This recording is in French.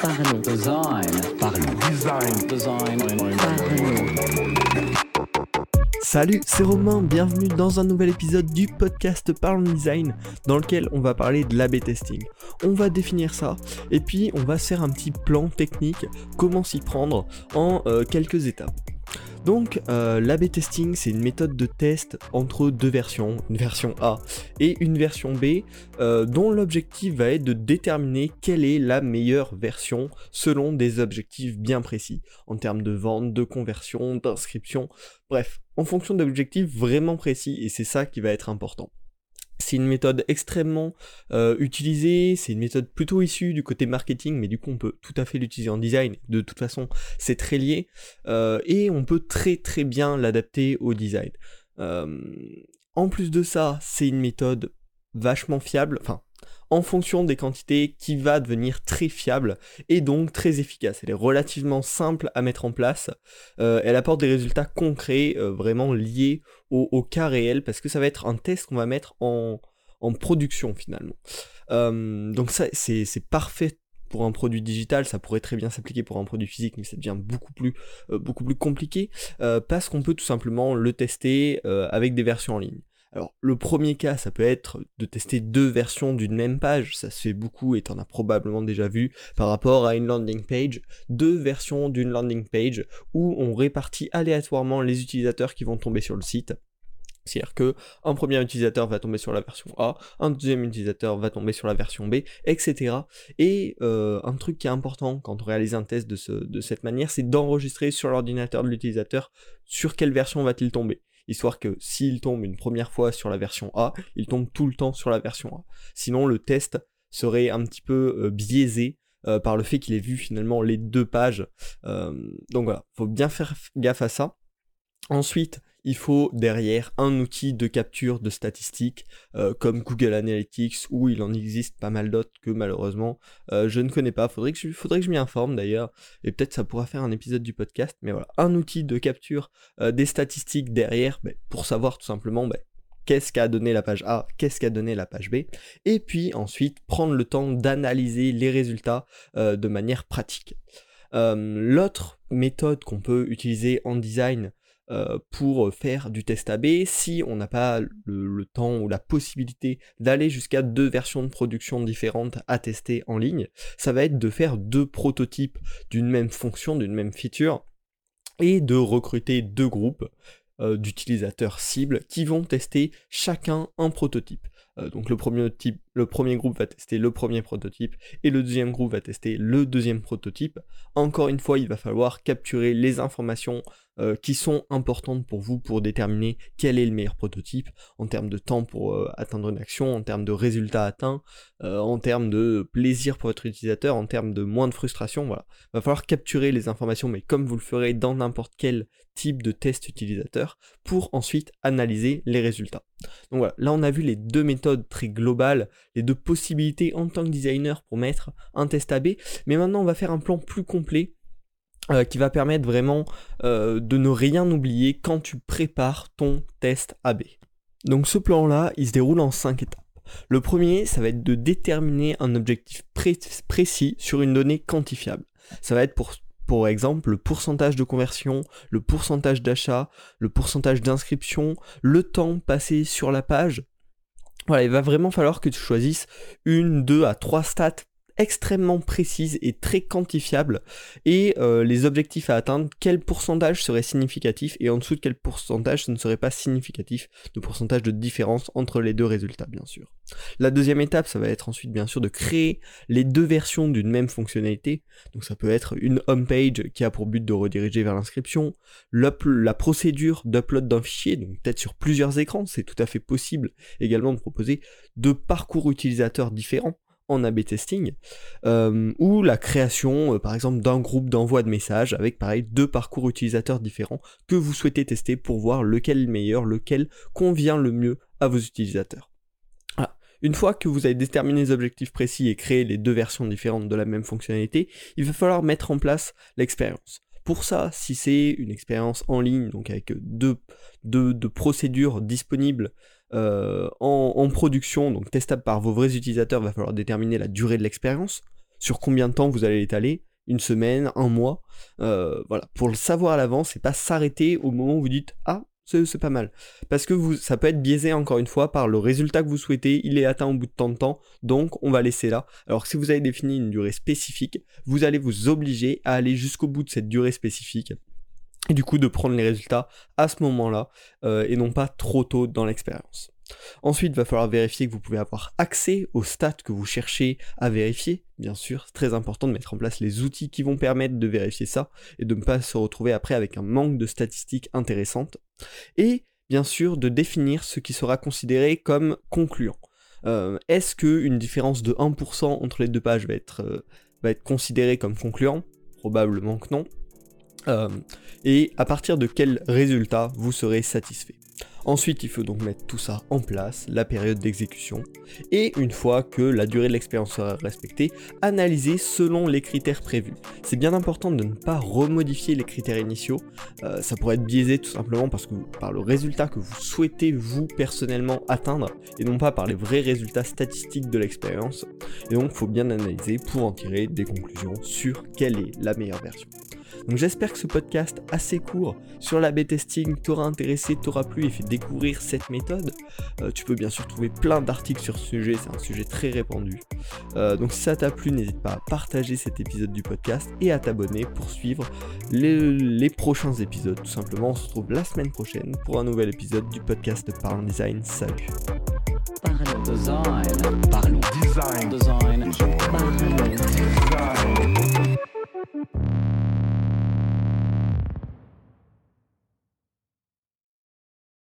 Parlons. Design. Parlons. Design. Design. Parlons. Salut, c'est Romain, bienvenue dans un nouvel épisode du podcast Parlons Design dans lequel on va parler de l'AB testing. On va définir ça et puis on va se faire un petit plan technique, comment s'y prendre en euh, quelques étapes. Donc euh, l'AB testing c'est une méthode de test entre deux versions, une version A et une version B, euh, dont l'objectif va être de déterminer quelle est la meilleure version selon des objectifs bien précis, en termes de vente, de conversion, d'inscription, bref, en fonction d'objectifs vraiment précis, et c'est ça qui va être important. C'est une méthode extrêmement euh, utilisée, c'est une méthode plutôt issue du côté marketing, mais du coup on peut tout à fait l'utiliser en design, de toute façon c'est très lié, euh, et on peut très très bien l'adapter au design. Euh, en plus de ça, c'est une méthode vachement fiable, enfin en fonction des quantités qui va devenir très fiable et donc très efficace. Elle est relativement simple à mettre en place. Euh, elle apporte des résultats concrets, euh, vraiment liés au, cas réel, parce que ça va être un test qu'on va mettre en, production finalement. Euh, donc ça, c'est parfait pour un produit digital, ça pourrait très bien s'appliquer pour un produit physique, mais ça devient beaucoup plus, compliqué, parce qu'on peut tout simplement le tester avec des versions en ligne. Alors, le premier cas, ça peut être de tester deux versions d'une même page, ça se fait beaucoup et t'en as probablement déjà vu par rapport à une landing page, deux versions d'une landing page où on répartit aléatoirement les utilisateurs qui vont tomber sur le site. C'est-à-dire que un premier utilisateur va tomber sur la version A, un deuxième utilisateur va tomber sur la version B, etc. Et euh, un truc qui est important quand on réalise un test de, ce, de cette manière, c'est d'enregistrer sur l'ordinateur de l'utilisateur sur quelle version va-t-il tomber histoire que s'il tombe une première fois sur la version A, il tombe tout le temps sur la version A. Sinon, le test serait un petit peu euh, biaisé euh, par le fait qu'il ait vu finalement les deux pages. Euh, donc voilà, faut bien faire gaffe à ça. Ensuite, il faut derrière un outil de capture de statistiques euh, comme Google Analytics où il en existe pas mal d'autres que malheureusement euh, je ne connais pas. Faudrait que faudrait que je m'y informe d'ailleurs et peut-être ça pourra faire un épisode du podcast. Mais voilà, un outil de capture euh, des statistiques derrière bah, pour savoir tout simplement bah, qu'est-ce qu'a donné la page A, qu'est-ce qu'a donné la page B, et puis ensuite prendre le temps d'analyser les résultats de manière pratique. L'autre méthode qu'on peut utiliser en design euh, pour faire du test AB si on n'a pas le, temps ou la possibilité d'aller jusqu'à deux versions de production différentes à tester en ligne, ça va être de faire deux prototypes d'une même fonction, d'une même feature, et de recruter deux groupes euh, d'utilisateurs cibles qui vont tester chacun un prototype. Euh, donc le premier groupe va tester le premier prototype et le deuxième groupe va tester le deuxième prototype. Encore une fois, il va falloir capturer les informations euh, qui sont importantes pour vous pour déterminer quel est le meilleur prototype en termes de temps pour euh, atteindre une action, en termes de résultats atteints, euh, en termes de plaisir pour votre utilisateur, en termes de moins de frustration. Voilà, il va falloir capturer les informations, mais comme vous le ferez dans n'importe quel type de test utilisateur, pour ensuite analyser les résultats. Donc voilà, là on a vu les deux méthodes très globales, les deux possibilités en tant que designer pour mettre un test AB, mais maintenant on va faire un plan plus complet euh, qui va permettre vraiment euh, de ne rien oublier quand tu prépares ton test AB. Donc ce plan-là, il se déroule en 5 étapes. Le premier, ça va être de déterminer un objectif pré précis sur une donnée quantifiable. Ça va être pour, pour exemple le pourcentage de conversion, le pourcentage d'achat, le pourcentage d'inscription, le temps passé sur la page. Voilà, il va vraiment falloir que tu choisisses une, deux à trois stats extrêmement précise et très quantifiable et euh, les objectifs à atteindre, quel pourcentage serait significatif et en dessous de quel pourcentage ce ne serait pas significatif? De pourcentage de différence entre les deux résultats bien sûr. La deuxième étape ça va être ensuite bien sûr de créer les deux versions d'une même fonctionnalité. Donc ça peut être une home page qui a pour but de rediriger vers l'inscription, la procédure d'upload d'un fichier donc peut-être sur plusieurs écrans c'est tout à fait possible également de proposer deux parcours utilisateurs différents en A-B testing, euh, ou la création euh, par exemple d'un groupe d'envoi de messages avec pareil deux parcours utilisateurs différents que vous souhaitez tester pour voir lequel est le meilleur, lequel convient le mieux à vos utilisateurs. Voilà. Une fois que vous avez déterminé les objectifs précis et créé les deux versions différentes de la même fonctionnalité, il va falloir mettre en place l'expérience. Pour ça, si c'est une expérience en ligne, donc avec deux, deux, deux procédures disponibles euh, en, production, donc testable par vos vrais utilisateurs, il va falloir déterminer la durée de l'expérience. sur combien de temps vous allez l'étaler, une semaine, un mois, euh, voilà, pour le savoir à l'avance et pas s'arrêter au moment où vous dites ah c'est pas mal. Parce que ça peut être biaisé encore une fois par le résultat que vous souhaitez, il est atteint au bout de tant de temps, donc on va laisser là. Alors si vous avez défini une durée spécifique, vous allez vous obliger à aller jusqu'au bout de cette durée spécifique. Et du coup de prendre les résultats à ce moment-là euh, et non pas trop tôt dans l'expérience. Ensuite, il va falloir vérifier que vous pouvez avoir accès aux stats que vous cherchez à vérifier. Bien sûr, c'est très important de mettre en place les outils qui vont permettre de vérifier ça et de ne pas se retrouver après avec un manque de statistiques intéressantes. Et bien sûr, de définir ce qui sera considéré comme concluant. Euh, est-ce qu'une différence de 1% entre les deux pages va être, euh, va être considérée comme concluant? Probablement que non. Euh, et à partir de quel résultat vous serez satisfait Ensuite, il faut donc mettre tout ça en place, la période d'exécution, et une fois que la durée de l'expérience sera respectée, analyser selon les critères prévus. C'est bien important de ne pas remodifier les critères initiaux, euh, ça pourrait être biaisé tout simplement parce que par le résultat que vous souhaitez vous personnellement atteindre, et non pas par les vrais résultats statistiques de l'expérience, et donc il faut bien analyser pour en tirer des conclusions sur quelle est la meilleure version. Donc j'espère que ce podcast assez court sur la B-testing t'aura intéressé, t'aura plu et fait découvrir cette méthode. Euh, tu peux bien sûr trouver plein d'articles sur ce sujet, c'est un sujet très répandu. Euh, donc si ça t'a plu, n'hésite pas à partager cet épisode du podcast et à t'abonner pour suivre les, prochains épisodes. Tout simplement, on se retrouve la semaine prochaine pour un nouvel épisode du podcast de Parlons Design. Salut. Parlons. Design. Parlons. Design.